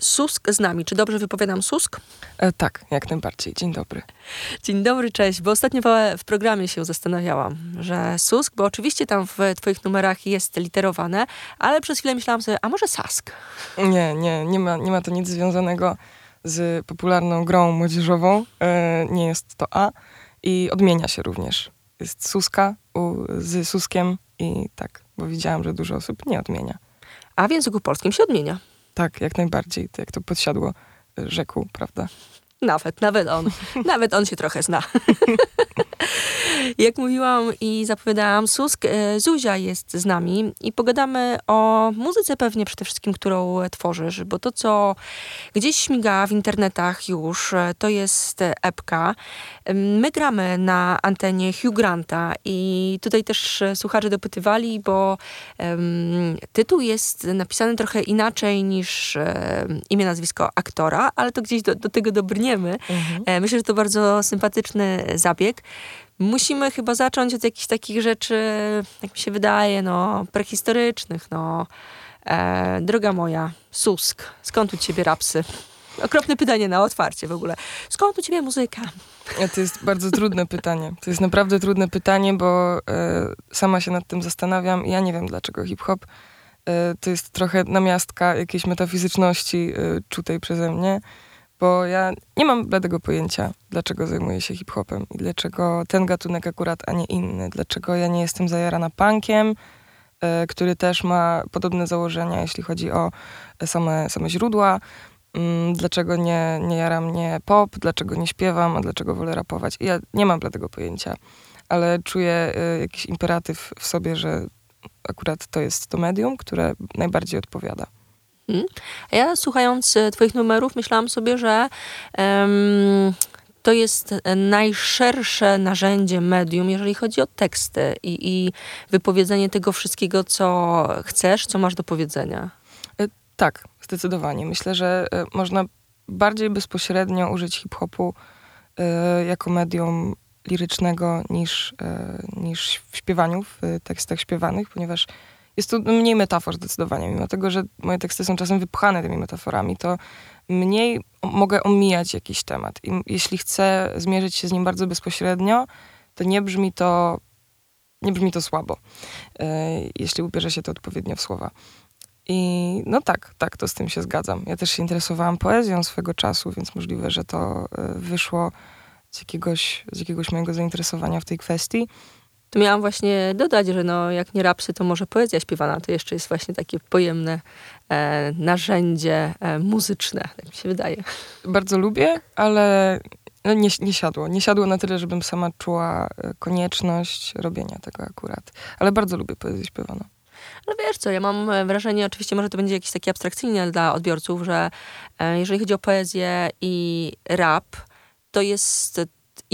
Susk z nami. Czy dobrze wypowiadam Susk? E, tak, jak najbardziej. Dzień dobry. Dzień dobry, cześć. Bo ostatnio w programie się zastanawiałam, że Susk, bo oczywiście tam w twoich numerach jest literowane, ale przez chwilę myślałam sobie, a może Sask? Nie, nie, nie ma, nie ma to nic związanego z popularną grą młodzieżową. E, nie jest to A i odmienia się również. Jest Suska u, z Suskiem i tak, bo widziałam, że dużo osób nie odmienia. A w języku polskim się odmienia. Tak, jak najbardziej. Jak to podsiadło e, rzekł, prawda? Nawet, nawet on. nawet on się trochę zna. Jak mówiłam i zapowiadałam, Susk, e, Zuzia jest z nami i pogadamy o muzyce pewnie przede wszystkim, którą tworzysz, bo to, co gdzieś śmiga w internetach już, e, to jest epka. My gramy na antenie Hugh Granta i tutaj też słuchacze dopytywali, bo um, tytuł jest napisany trochę inaczej niż um, imię, nazwisko aktora, ale to gdzieś do, do tego dobrniemy. Mhm. Myślę, że to bardzo sympatyczny zabieg. Musimy chyba zacząć od jakichś takich rzeczy, jak mi się wydaje, no, prehistorycznych, no. E, droga moja, Susk, skąd u ciebie rapsy? Okropne pytanie na otwarcie w ogóle. Skąd u ciebie muzyka? To jest bardzo trudne pytanie. To jest naprawdę trudne pytanie, bo e, sama się nad tym zastanawiam. Ja nie wiem, dlaczego hip-hop e, to jest trochę namiastka jakiejś metafizyczności e, czutej przeze mnie bo ja nie mam bladego pojęcia, dlaczego zajmuję się hip-hopem i dlaczego ten gatunek akurat, a nie inny. Dlaczego ja nie jestem zajarana punkiem, y, który też ma podobne założenia, jeśli chodzi o same, same źródła. Y, dlaczego nie, nie jara mnie pop, dlaczego nie śpiewam, a dlaczego wolę rapować. I ja nie mam bladego pojęcia, ale czuję y, jakiś imperatyw w sobie, że akurat to jest to medium, które najbardziej odpowiada. Hmm. Ja słuchając e, Twoich numerów, myślałam sobie, że um, to jest najszersze narzędzie medium, jeżeli chodzi o teksty i, i wypowiedzenie tego wszystkiego, co chcesz, co masz do powiedzenia. E, tak, zdecydowanie. Myślę, że e, można bardziej bezpośrednio użyć hip-hopu jako medium lirycznego niż, niż w śpiewaniu, w tekstach śpiewanych, ponieważ jest tu mniej metafor zdecydowanie, mimo tego, że moje teksty są czasem wypchane tymi metaforami, to mniej mogę omijać jakiś temat. I jeśli chcę zmierzyć się z nim bardzo bezpośrednio, to nie brzmi to, nie brzmi to słabo, e, jeśli ubierze się to odpowiednio w słowa. I no tak, tak, to z tym się zgadzam. Ja też się interesowałam poezją swego czasu, więc możliwe, że to e, wyszło z jakiegoś, z jakiegoś mojego zainteresowania w tej kwestii. To miałam właśnie dodać, że no, jak nie rapsy, to może poezja śpiewana to jeszcze jest właśnie takie pojemne e, narzędzie e, muzyczne, tak mi się wydaje. Bardzo lubię, ale no nie, nie siadło. Nie siadło na tyle, żebym sama czuła e, konieczność robienia tego akurat. Ale bardzo lubię poezję śpiewaną. Ale wiesz co, ja mam e, wrażenie, oczywiście może to będzie jakiś taki abstrakcyjny dla odbiorców, że e, jeżeli chodzi o poezję i rap, to jest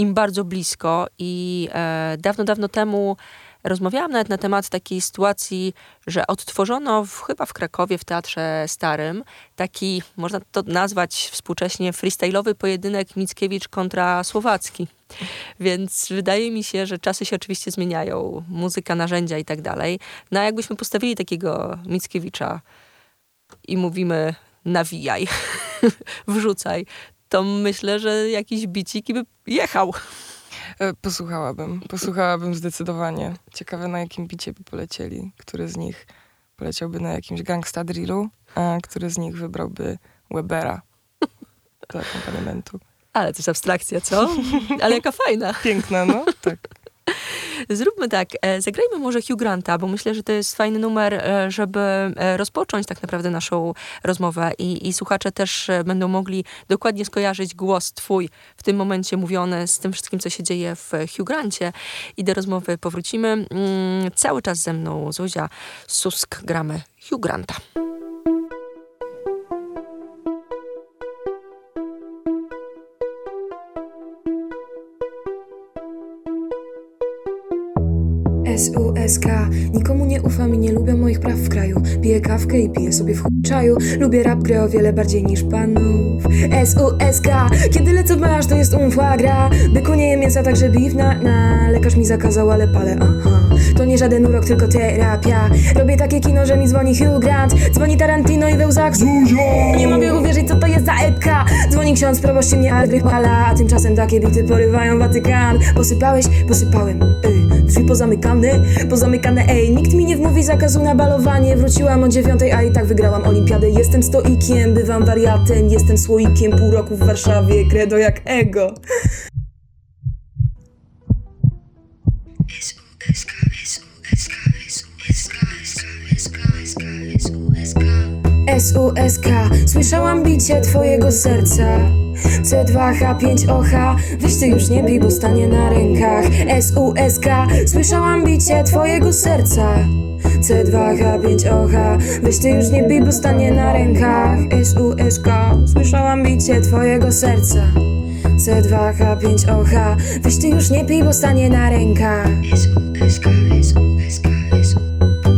im bardzo blisko i e, dawno, dawno temu rozmawiałam nawet na temat takiej sytuacji, że odtworzono w, chyba w Krakowie, w Teatrze Starym, taki, można to nazwać współcześnie freestyle'owy pojedynek Mickiewicz kontra Słowacki. Więc wydaje mi się, że czasy się oczywiście zmieniają, muzyka, narzędzia i tak dalej. No a jakbyśmy postawili takiego Mickiewicza i mówimy nawijaj, wrzucaj, to myślę, że jakiś bicik by jechał. E, posłuchałabym, posłuchałabym zdecydowanie. Ciekawe na jakim bicie by polecieli. Który z nich poleciałby na jakimś gangsta drillu, a który z nich wybrałby Webera do akompaniamentu. Ale to jest abstrakcja, co? Ale jaka fajna. Piękna, no, tak. Zróbmy tak, e, zagrajmy może Hugh Granta, bo myślę, że to jest fajny numer, e, żeby e, rozpocząć tak naprawdę naszą rozmowę i, i słuchacze też będą mogli dokładnie skojarzyć głos twój w tym momencie mówiony z tym wszystkim, co się dzieje w Hugh Grancie. I do rozmowy powrócimy. Mm, cały czas ze mną Zuzia Susk, gramy Hugh Granta. SUSK Nikomu nie ufam i nie lubię moich praw w kraju. Piję kawkę i piję sobie w czaju. Lubię rap grę o wiele bardziej niż panów. SUSK Kiedy lecę w melarz to jest umfła gra Byku nie jem mięsa, także beef na na. Lekarz mi zakazał, ale palę, aha To nie żaden urok, tylko terapia. Robię takie kino, że mi dzwoni Hugh Grant. Dzwoni Tarantino i we łzach Nie mogę uwierzyć Pani ksiądz proboszczy mnie ala A tymczasem takie bity porywają Watykan. Posypałeś? Posypałem ej, Drzwi pozamykane? Pozamykane ej. Nikt mi nie wmówi zakazu na balowanie. Wróciłam o dziewiątej, a i tak wygrałam olimpiadę. Jestem stoikiem, bywam wariatem. Jestem słoikiem, pół roku w Warszawie. Kredo jak ego SUSK Słyszałam bicie twojego serca. C2H5OH Weź ty już nie bij, bo stanie na rękach. SUSK Słyszałam bicie twojego serca. C2H5OH Weź ty już nie bij, bo stanie na rękach. SUSK Słyszałam bicie twojego serca. C2H5OH Weź ty już nie pij, bo stanie na rękach. SUSK, SUSK,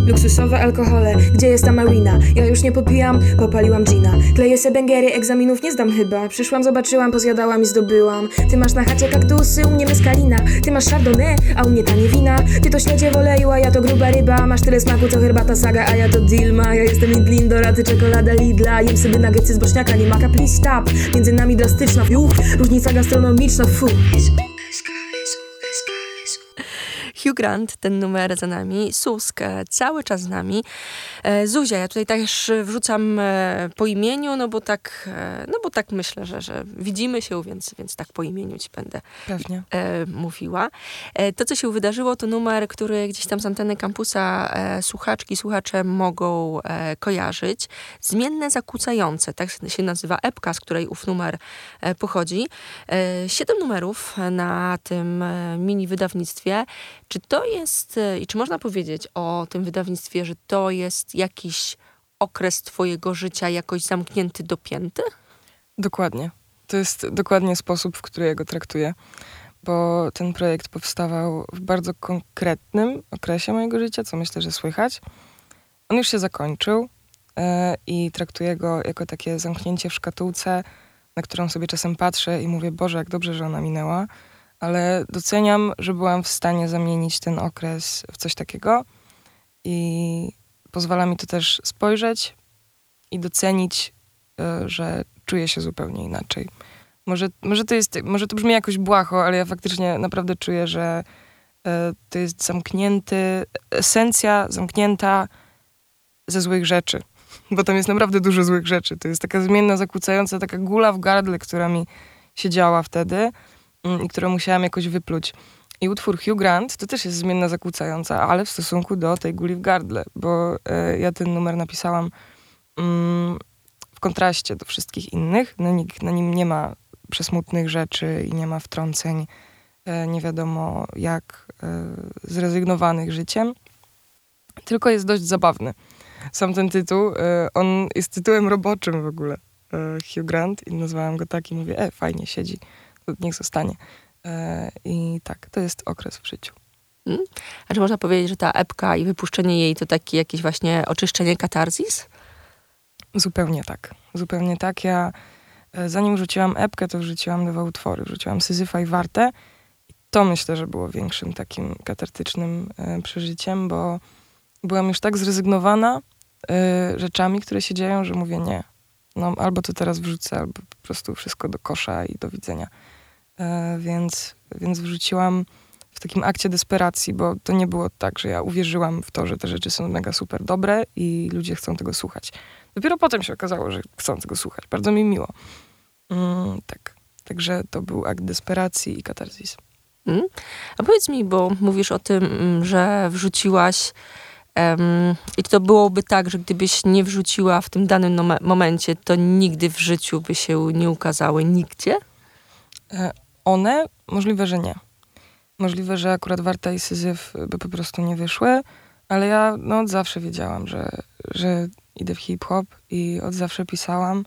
Luksusowe alkohole, gdzie jest ta marina? Ja już nie popijam, popaliłam gina. Kleję se bęgery, egzaminów nie zdam chyba. Przyszłam, zobaczyłam, pozjadałam i zdobyłam. Ty masz na chacie kaktusy, u mnie meskalina. Ty masz chardonnay, a u mnie tanie wina. Ty to śledzie w oleju, a ja to gruba ryba. Masz tyle smaku, co herbata saga, a ja to Dilma. Ja jestem Lidlindor, a ty czekolada Lidla. Jem sobie nuggetsy z bośniaka, nie maka, please stop Między nami drastyczna, juch, różnica gastronomiczna, fu Hugh Grant, ten numer za nami, Susk e, cały czas z nami. E, Zuzia, ja tutaj też wrzucam e, po imieniu, no bo tak, no bo tak myślę, że, że widzimy się, więc, więc tak po imieniu ci będę Pewnie. mówiła. To, co się wydarzyło, to numer, który gdzieś tam z anteny kampusa słuchaczki, słuchacze mogą kojarzyć. Zmienne zakłócające, tak się nazywa epka, z której ów numer pochodzi. Siedem numerów na tym mini wydawnictwie. Czy to jest, e, i czy można powiedzieć o tym wydawnictwie, że to jest jakiś okres twojego życia jakoś zamknięty, dopięty? Dokładnie. To jest dokładnie sposób, w który ja go traktuję, bo ten projekt powstawał w bardzo konkretnym okresie mojego życia, co myślę, że słychać. On już się zakończył e, i traktuję go jako takie zamknięcie w szkatułce, na którą sobie czasem patrzę i mówię, Boże, jak dobrze, że ona minęła ale doceniam, że byłam w stanie zamienić ten okres w coś takiego i pozwala mi to też spojrzeć i docenić, e, że czuję się zupełnie inaczej. Może, może, to jest, może to brzmi jakoś błaho, ale ja faktycznie naprawdę czuję, że e, to jest zamknięty, esencja zamknięta ze złych rzeczy. Bo tam jest naprawdę dużo złych rzeczy. To jest taka zmienna, zakłócająca, taka gula w gardle, która mi się działa wtedy. Mm, które musiałam jakoś wypluć. I utwór Hugh Grant to też jest zmienna zakłócająca, ale w stosunku do tej guli w gardle, bo e, ja ten numer napisałam mm, w kontraście do wszystkich innych. Na, na nim nie ma przesmutnych rzeczy i nie ma wtrąceń e, nie wiadomo jak e, zrezygnowanych życiem, tylko jest dość zabawny. Sam ten tytuł, on jest tytułem roboczym w ogóle. Hugh Grant i nazwałam go tak i mówię, e, fajnie siedzi niech zostanie. E, I tak, to jest okres w życiu. Hmm? A czy można powiedzieć, że ta epka i wypuszczenie jej to takie jakieś właśnie oczyszczenie katarzis? Zupełnie tak. Zupełnie tak. Ja e, zanim rzuciłam epkę, to wrzuciłam dwa utwory. Wrzuciłam Syzyfa i Wartę. I to myślę, że było większym takim katartycznym e, przeżyciem, bo byłam już tak zrezygnowana rzeczami, które się dzieją, że mówię nie. No, albo to teraz wrzucę, albo po prostu wszystko do kosza i do widzenia. E, więc, więc wrzuciłam w takim akcie desperacji, bo to nie było tak, że ja uwierzyłam w to, że te rzeczy są mega super dobre i ludzie chcą tego słuchać. Dopiero potem się okazało, że chcą tego słuchać. Bardzo mi miło. Mm, tak. Także to był akt desperacji i katarzis. Mm. A powiedz mi, bo mówisz o tym, mm, że wrzuciłaś um, i to byłoby tak, że gdybyś nie wrzuciła w tym danym momencie, to nigdy w życiu by się nie ukazały nigdzie? One? Możliwe, że nie. Możliwe, że akurat Warta i Syzyf by po prostu nie wyszły, ale ja no, od zawsze wiedziałam, że, że idę w hip-hop i od zawsze pisałam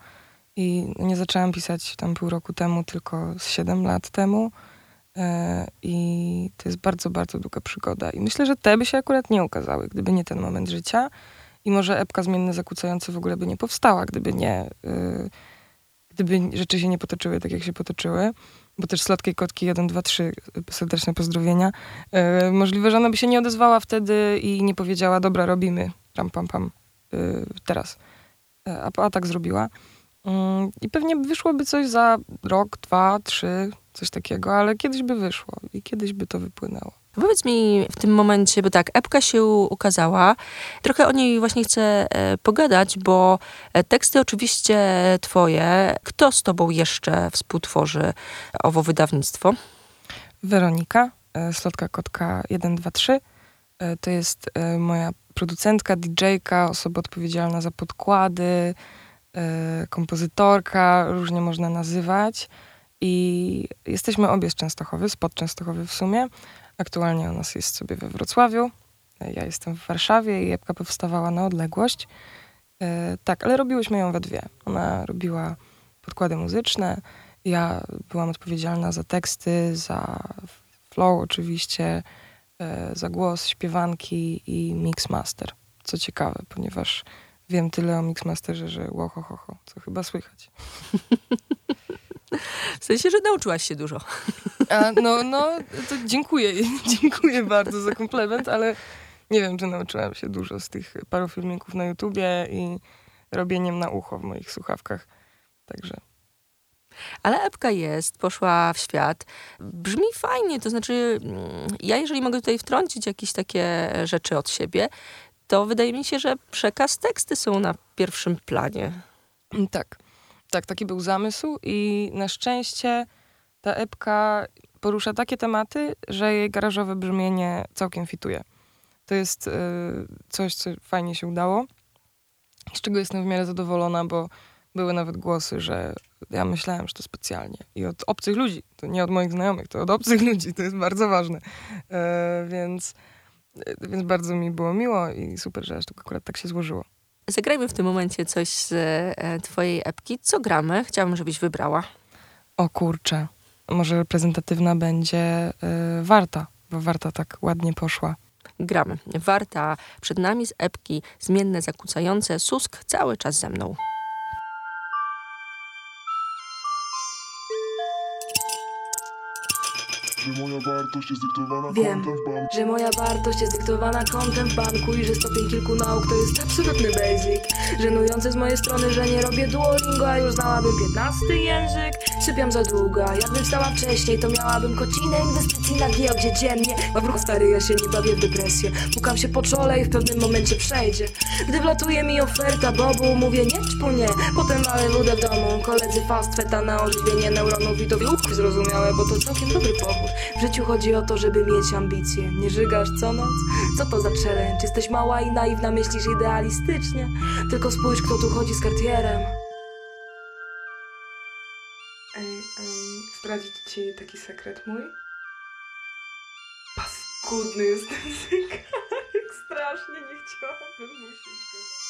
i nie zaczęłam pisać tam pół roku temu, tylko z 7 lat temu. E, I to jest bardzo, bardzo długa przygoda. I myślę, że te by się akurat nie ukazały, gdyby nie ten moment życia. I może epka zmienne zakłócające w ogóle by nie powstała, gdyby nie, yy, gdyby rzeczy się nie potoczyły tak, jak się potoczyły bo też Słodkiej Kotki 1, 2, 3, serdeczne pozdrowienia. E, możliwe, że ona by się nie odezwała wtedy i nie powiedziała, dobra, robimy, ram, pam, pam, e, teraz. E, a, a tak zrobiła. Mm, I pewnie wyszłoby coś za rok, dwa, trzy, coś takiego, ale kiedyś by wyszło i kiedyś by to wypłynęło. Powiedz mi w tym momencie, bo tak, epka się ukazała. Trochę o niej właśnie chcę e, pogadać, bo e, teksty oczywiście twoje. Kto z tobą jeszcze współtworzy owo wydawnictwo? Weronika, e, Slotka Kotka 123. E, to jest moja producentka, DJ-ka, osoba odpowiedzialna za podkłady, kompozytorka, różnie można nazywać. I jesteśmy obie z Częstochowy, spod Częstochowy w sumie. Aktualnie u nas jest sobie we Wrocławiu. Ja jestem w Warszawie i epka powstawała na odległość. E, tak, ale robiłyśmy ją we dwie. Ona robiła podkłady muzyczne, ja byłam odpowiedzialna za teksty, za flow oczywiście, e, za głos, śpiewanki i mixmaster. Co ciekawe, ponieważ wiem tyle o mixmasterze, że łohohoho, co chyba słychać. W sensie, że nauczyłaś się dużo. A, no, no, to dziękuję. dziękuję bardzo za komplement, ale nie wiem, czy nauczyłam się dużo z tych paru filmików na YouTubie i robieniem na ucho w moich słuchawkach. Także ale epka jest, poszła w świat. Brzmi fajnie, to znaczy, mm, ja jeżeli mogę tutaj wtrącić jakieś takie rzeczy od siebie, to wydaje mi się, że przekaz, teksty są na pierwszym planie. Tak, tak, taki był zamysł i na szczęście ta epka porusza takie tematy, że jej garażowe brzmienie całkiem fituje. To jest y, coś, co fajnie się udało, z czego jestem w miarę zadowolona, bo były nawet głosy, że ja myślałem, że to specjalnie. I od obcych ludzi, to nie od moich znajomych, to od obcych ludzi, to jest bardzo ważne. E, więc, e, więc bardzo mi było miło i super, że aż to akurat tak się złożyło. Zagrajmy w tym momencie coś z e, twojej epki. Co gramy? Chciałabym, żebyś wybrała. O kurczę. Może reprezentatywna będzie e, Warta, bo Warta tak ładnie poszła. Gramy. Warta przed nami z epki, zmienne, zakłócające, Susk cały czas ze mną. Że moja wartość jest dyktowana Wiem, kontem w banku. że moja wartość jest dyktowana kontem w banku i że stopień kilku nauk to jest absolutny basic. Żenujące z mojej strony, że nie robię Duolingo, a już znałabym piętnasty język. Sypiam za długo, jakbym wstała wcześniej, to miałabym godzinę inwestycji na giełdzie dziennie. Wróg stary, ja się nie bawię w depresję. Pukam się po czole i w pewnym momencie przejdzie. Gdy wlatuje mi oferta Bobu, mówię nie ćpu nie. Potem walę wódę w domu, koledzy fast feta na ożywienie neuronów i to wiółki zrozumiałe, bo to całkiem dobry powód. W życiu chodzi o to, żeby mieć ambicje. Nie żygasz co noc? Co to za challenge? Jesteś mała i naiwna, myślisz idealistycznie. Tylko spójrz, kto tu chodzi z kartierem. Ej, um, zdradzić ci taki sekret mój? Paskudny jest ten. Strasznie nie chciałabym musieć go...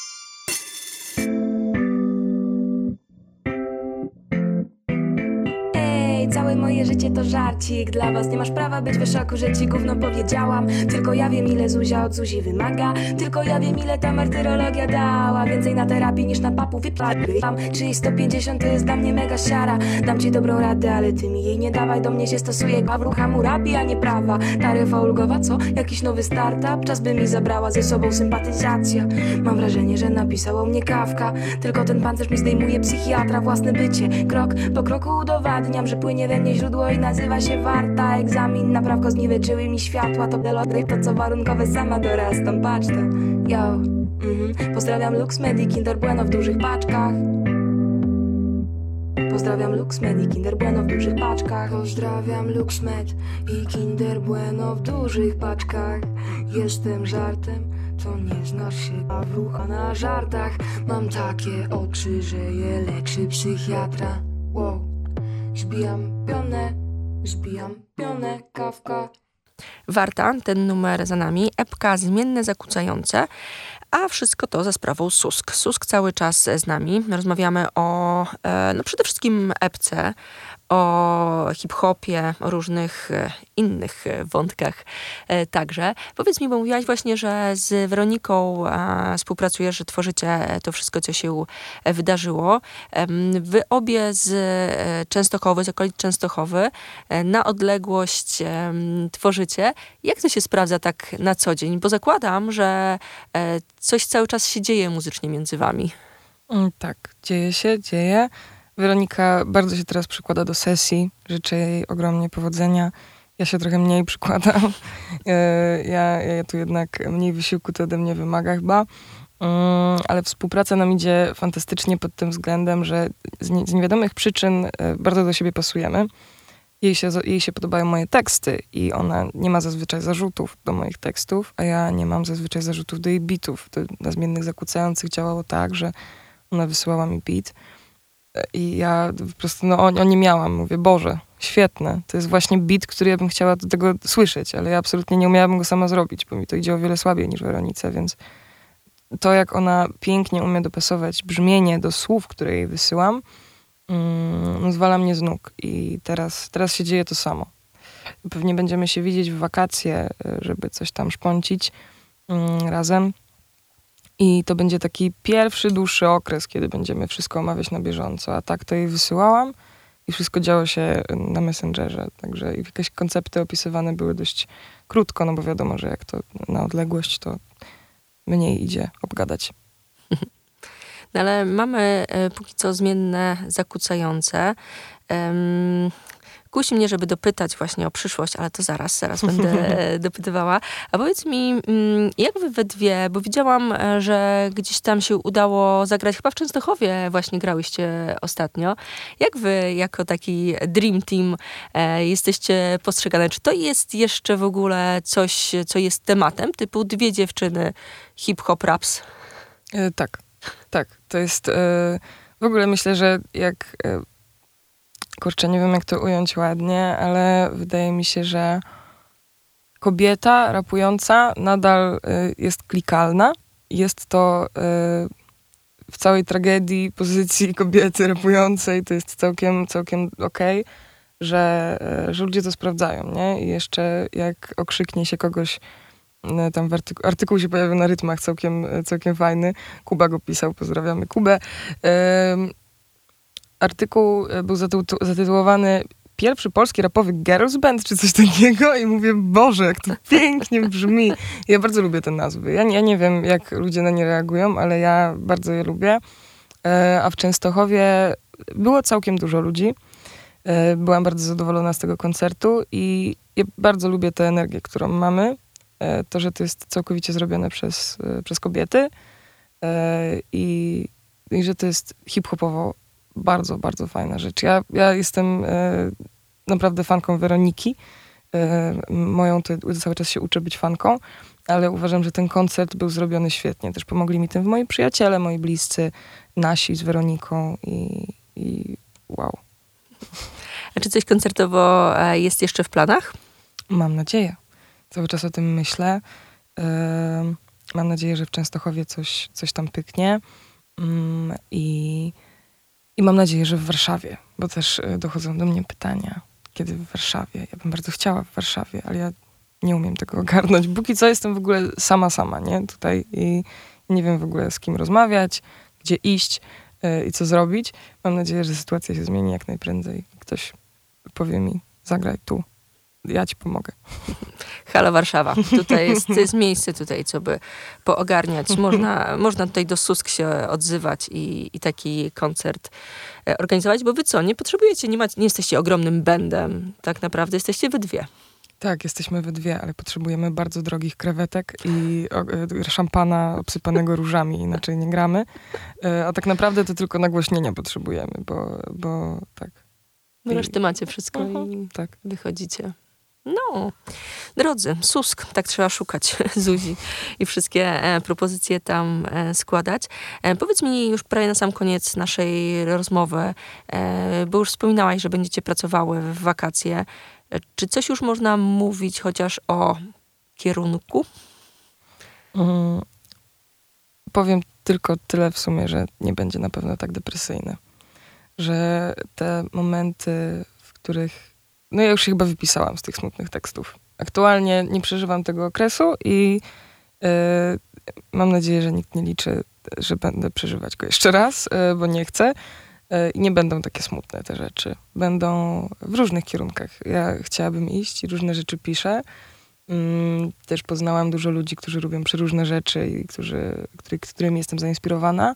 całe moje życie to żarcik. Dla was nie masz prawa być w szoku, że ci gówno powiedziałam. Tylko ja wiem ile Zuzia od Zuzi wymaga. Tylko ja wiem ile ta martyrologia dała. Więcej na terapii niż na papu wypadam Czyli 150 to jest dla mnie mega siara. Dam ci dobrą radę, ale ty mi jej nie dawaj. Do mnie się stosuje Pawru Hammurabi, a nie prawa. Taryfa ulgowa, co? Jakiś nowy startup? Czas by mi zabrała ze sobą sympatyzacja. Mam wrażenie, że napisał o mnie kawka. Tylko ten pancerz mi zdejmuje psychiatra. Własne bycie, krok po kroku udowadniam Że płynie we mnie źródło i nazywa się warta. Egzamin na prawko zniweczyły mi światła. To deloty, to co warunkowe sama dorastam Patrz to, yo mhm. Pozdrawiam Lux Medi, Kinder Bueno w dużych paczkach. Pozdrawiam Lux Med i Kinder Bueno w dużych paczkach. Pozdrawiam Lux Med i Kinder Bueno w dużych paczkach. Jestem żartem, to nie znasz się Pawrucha na żartach Mam takie oczy, że je leczy psychiatra. Wow, zbijam pionę, zbijam pionę, kawka Warta, ten numer za nami, epka zmienne, zakłócające, a wszystko to za sprawą Susk. Susk cały czas z nami. Rozmawiamy o, e, no przede wszystkim epce, o hip-hopie, o różnych e, innych e, wątkach także. Powiedz mi, bo mówiłaś właśnie, że z Weroniką współpracujesz, że tworzycie to wszystko, co się wydarzyło. Wy obie z Częstochowy, z okolic Częstochowy, na odległość tworzycie. Jak to się sprawdza tak na co dzień? Bo zakładam, że coś cały czas się dzieje muzycznie między wami. Mm, tak, dzieje się, dzieje. Weronika bardzo się teraz przykłada do sesji. Życzę jej ogromnie powodzenia. Ja się trochę mniej przykładam. E, ja, ja tu jednak mniej wysiłku to ode mnie wymaga chyba. Mm, ale współpraca nam idzie fantastycznie pod tym względem, że z, nie, z niewiadomych przyczyn e, bardzo do siebie pasujemy. Jej się, jej się podobają moje teksty i ona nie ma zazwyczaj zarzutów do moich tekstów, a ja nie mam zazwyczaj zarzutów do jej bitów. To na zmiennych zakłócających działało tak, że ona wysyłała mi beat i ja po prostu, no o, o nie miałam. Mówię, Boże, świetne. To jest właśnie beat, który ja bym chciała do tego słyszeć, ale ja absolutnie nie umiałabym go sama zrobić, bo mi to idzie o wiele słabiej niż Weronice, więc to, jak ona pięknie umie dopasować brzmienie do słów, które jej wysyłam, mm, zwala mnie z nóg. I teraz, teraz się dzieje to samo. Pewnie będziemy się widzieć w wakacje, e, żeby coś tam szpącić mm, razem. I to będzie taki pierwszy, dłuższy okres, kiedy będziemy wszystko omawiać na bieżąco. A tak to jej wysyłałam i wszystko działo się na Messengerze. Także jakieś koncepty opisywane były dość krótko, no bo wiadomo, że jak to na odległość, to mniej idzie obgadać. No ale mamy e, póki co zmienne, zakłócające. Kusi mnie, żeby dopytać właśnie o przyszłość, ale to zaraz, zaraz będę dopytywała. A powiedz mi, mm, jak wy we dwie, bo widziałam, e, że gdzieś tam się udało zagrać, chyba w Częstochowie właśnie grałyście ostatnio. Jak wy jako taki dream team e, jesteście postrzegane? Czy to jest jeszcze w ogóle coś, co jest tematem, typu dwie dziewczyny hip-hop raps? E, tak, tak. To jest... W ogóle myślę, że jak kurczę, nie wiem jak to ująć ładnie, ale wydaje mi się, że kobieta rapująca nadal y, jest klikalna. Jest to y, w całej tragedii pozycji kobiety rapującej to jest całkiem, całkiem okej, okay, że, y, że ludzie to sprawdzają, nie? I jeszcze jak okrzyknie się kogoś y, tam artyku, artykuł się pojawił na rytmach całkiem, całkiem fajny. Kuba go pisał, pozdrawiamy Kubę. Artykuł e, był zatytułowany pierwszy polski rapowy girls band, czy coś takiego i mówię, Boże, jak to pięknie brzmi. Ja bardzo lubię te nazwy. Ja, ja nie wiem, jak ludzie na nie reagują, ale ja bardzo je lubię. E, a w Częstochowie było całkiem dużo ludzi. E, byłam bardzo zadowolona z tego koncertu i ja bardzo lubię tę energię, którą mamy. To, że to jest całkowicie zrobione przez, przez kobiety i, i że to jest hip-hopowo bardzo, bardzo fajna rzecz. Ja, ja jestem e, naprawdę fanką Weroniki. E, moją to cały czas się uczę być fanką, ale uważam, że ten koncert był zrobiony świetnie. Też pomogli mi tym moi przyjaciele, moi bliscy, nasi z Weroniką i, i wow. A czy coś koncertowo e, jest jeszcze w planach? Mam nadzieję. Cały czas o tym myślę. Mam nadzieję, że w Częstochowie coś, coś tam pyknie. Mm, I i mam nadzieję, że w Warszawie, bo też e, dochodzą do mnie pytania, kiedy w Warszawie. Ja bym bardzo chciała w Warszawie, ale ja nie umiem tego ogarnąć. Póki co jestem w ogóle sama, sama, nie? Tutaj i nie wiem w ogóle z kim rozmawiać, gdzie iść yy, i co zrobić. Mam nadzieję, że sytuacja się zmieni jak najprędzej. Ktoś powie mi, zagraj tu, ja ci pomogę. Halo Warszawa. Tutaj jest, jest miejsce tutaj, co by poogarniać. Można, można tutaj do Susk się odzywać i, i taki koncert e, organizować, bo wy co, nie potrzebujecie, nie, macie, nie jesteście ogromnym bendem. Tak naprawdę jesteście we dwie. Tak, jesteśmy we dwie, ale potrzebujemy bardzo drogich krewetek i e, szampana obsypanego różami, inaczej nie gramy. E, a tak naprawdę to tylko nagłośnienia potrzebujemy, bo, bo tak. No reszty macie wszystko uh -huh. i tak. wychodzicie. No, drodzy, Susk, tak trzeba szukać Zuzi i wszystkie e, propozycje tam e, składać. E, powiedz mi już prawie na sam koniec naszej rozmowy, e, bo już wspominałaś, że będziecie pracowały w wakacje. E, czy coś już można mówić chociaż o kierunku? Mm, powiem tylko tyle w sumie, że nie będzie na pewno tak depresyjny. Że te momenty, w których no ja już się chyba wypisałam z tych smutnych tekstów. Aktualnie nie przeżywam tego okresu i yy, mam nadzieję, że nikt nie liczy, że będę przeżywać go jeszcze raz, yy, bo nie chcę. Yy, I nie będą takie smutne te rzeczy. Będą w różnych kierunkach. Ja chciałabym iść i różne rzeczy piszę. Mm, też poznałam dużo ludzi, którzy robią przeróżne rzeczy i którzy, który, którymi jestem zainspirowana.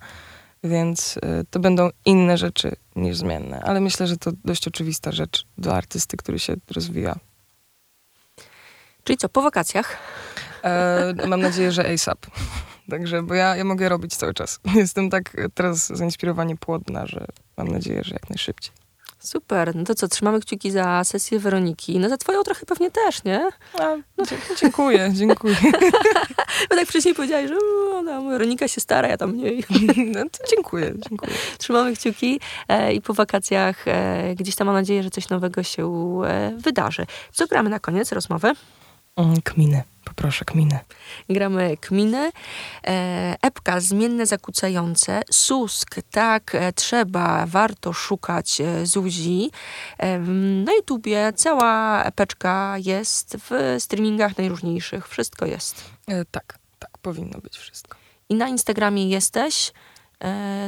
więc to będą inne rzeczy niż zmienne. Ale myślę, że to dość oczywista rzecz dla artysty, który się rozwija. Czyli co, po wakacjach? E, mam nadzieję, że ASAP. Także, bo ja, ja mogę robić cały czas. Jestem tak teraz zainspirowanie płodna, że mam nadzieję, że jak najszybciej. Super, no to co, trzymamy kciuki za sesję Weroniki. No za twoją trochę pewnie też, nie? A, no, dziękuję, dziękuję. Bo tak wcześniej powiedziałeś, że no, Weronika się stara, ja tam mniej. No to dziękuję, dziękuję. Trzymamy kciuki e, i po wakacjach e, gdzieś tam mam nadzieję, że coś nowego się e, wydarzy. Co gramy na koniec rozmowy? Mm, kminy, poproszę kminy. Gramy kminy, e, epka zmienne zakłócające, susk, tak, e, trzeba, warto szukać e, Zuzi. Na YouTubie cała epeczka jest w streamingach najróżniejszych, wszystko jest. Tak, tak, powinno być wszystko. I na Instagramie jesteś,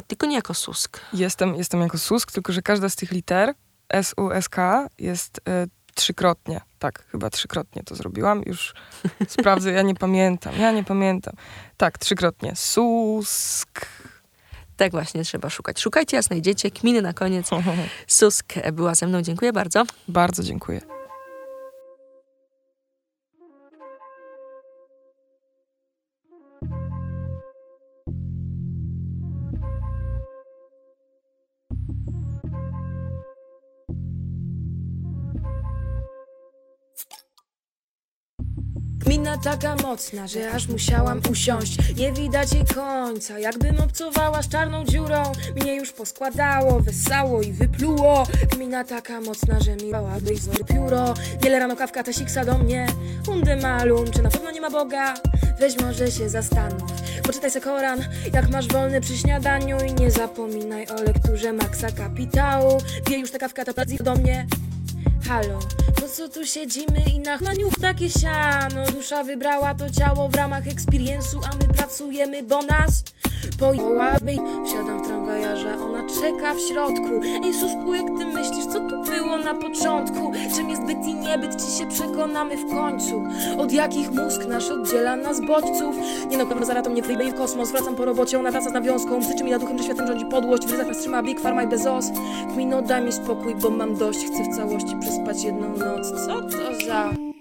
tylko nie jako susk. Jestem, jestem jako susk, tylko że każda z tych liter, S-U-S-K, jest trzykrotnie. Tak, chyba trzykrotnie to zrobiłam. Już sprawdzę, ja nie pamiętam, ja nie pamiętam. Tak, trzykrotnie. Susk. Tak właśnie trzeba szukać. Szukajcie, a znajdziecie. Kminy na koniec. Susk była ze mną. Dziękuję bardzo. Bardzo dziękuję. Mina taka mocna, że aż musiałam usiąść. Nie widać jej końca, jakbym obcowała z czarną dziurą. Mnie już poskładało, wesało i wypluło. Mina taka mocna, że mi bałabyś z pióro. Wiele rano kawka tesiksa do mnie. Unde malum, czy na pewno nie ma Boga? Weź może się zastanów. Poczytaj se Koran, jak masz wolny przy śniadaniu. I nie zapominaj o lekturze Maxa Kapitału. Wie już ta kawka, ta do mnie Halo, po co tu siedzimy i na chmaniów takie siano? Dusza wybrała to ciało w ramach experience'u, a my pracujemy, bo nas pojałaby. Wsiadam w tramwajarza, ona czeka w środku. Ej, Susku, jak ty myślisz, co tu było na początku? Czym jest byt i niebyt, ci się przekonamy w końcu. Od jakich mózg nasz oddziela nas bodźców? Nie no, pewno zaraz to mnie wyjdzie w kosmos. Wracam po robocie, ona wraca z nawiązką. Psyczy mi na duchem, że światem rządzi podłość. W ryzach nas trzyma Big Pharma i Bezos. Kmino, daj mi spokój, bo mam dość. Chcę w całości przespać jedną noc. Co to za...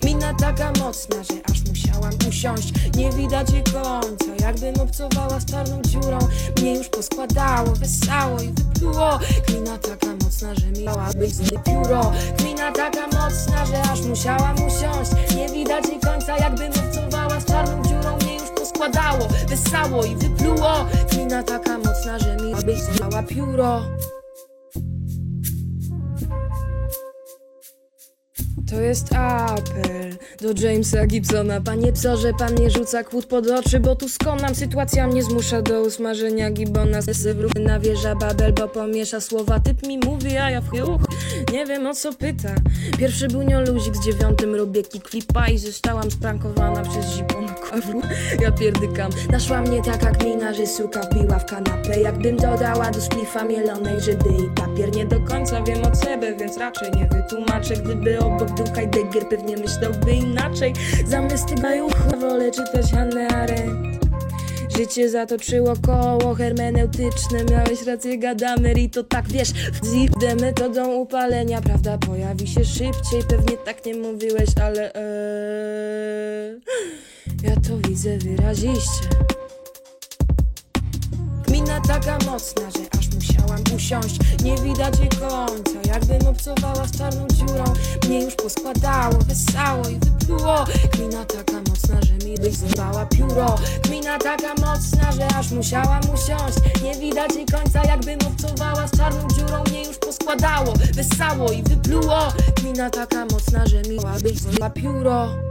Kmina taka mocna, że aż musiałam usiąść. Nie widać jej końca, jakbym obcowała z czarną dziurą. Mnie już poskładało, wesało i wypluło. Kmina taka mocna, że miała być z pióro. Kmina taka mocna, że aż musiałam usiąść. Nie widać jej końca, jakbym obcowała z czarną dziurą. Mnie już poskładało, wesało i wypluło. Kmina taka mocna, że miała być z pióro To jest apel do Jamesa Gibsona. Panie psorze, pan nie rzuca kłód pod oczy Bo tu skonam, sytuacja mnie zmusza do usmażenia gibona Sywrówy na wieża Babel, bo pomiesza słowa. Typ mi mówi, a ja w chuch Nie wiem o co pyta. Pierwszy był luzik z dziewiątym robię kickflipa I zostałam sprankowana przez zipon kawru Ja pierdykam. Naszła mnie taka kmina, że suka wbiła w kanapę. Jakbym dodała do splifa mielonej Żydy i papier Nie do końca wiem od siebie, więc raczej nie wytłumaczę. Gdyby obok był Heidegger, pewnie myślałby inaczej. Zamiast jucha wolę czytać Hannę Arendt. Życie zatoczyło koło hermeneutyczne Miałeś rację, gadamer i to tak wiesz. Zipdę metodą upalenia Prawda pojawi się szybciej. Pewnie tak nie mówiłeś, ale ee, Ja to widzę wyraziście. Gmina taka mocna, że aż musiałam usiąść. Nie widać jej końca, jakbym obcowała z czarną dziurą. Mnie już poskładało, wesało i wypluło. Gmina taka mocna, że mi byś zrywała pióro. Gmina taka mocna, że aż musiałam usiąść. Nie widać jej końca, jakbym obcowała z czarną dziurą. Mnie już poskładało, wesało i wypluło. Gmina taka mocna, że mi zrywała pióro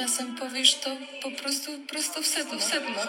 czasem powiesz, to po prostu prosto w sedno. W sedno.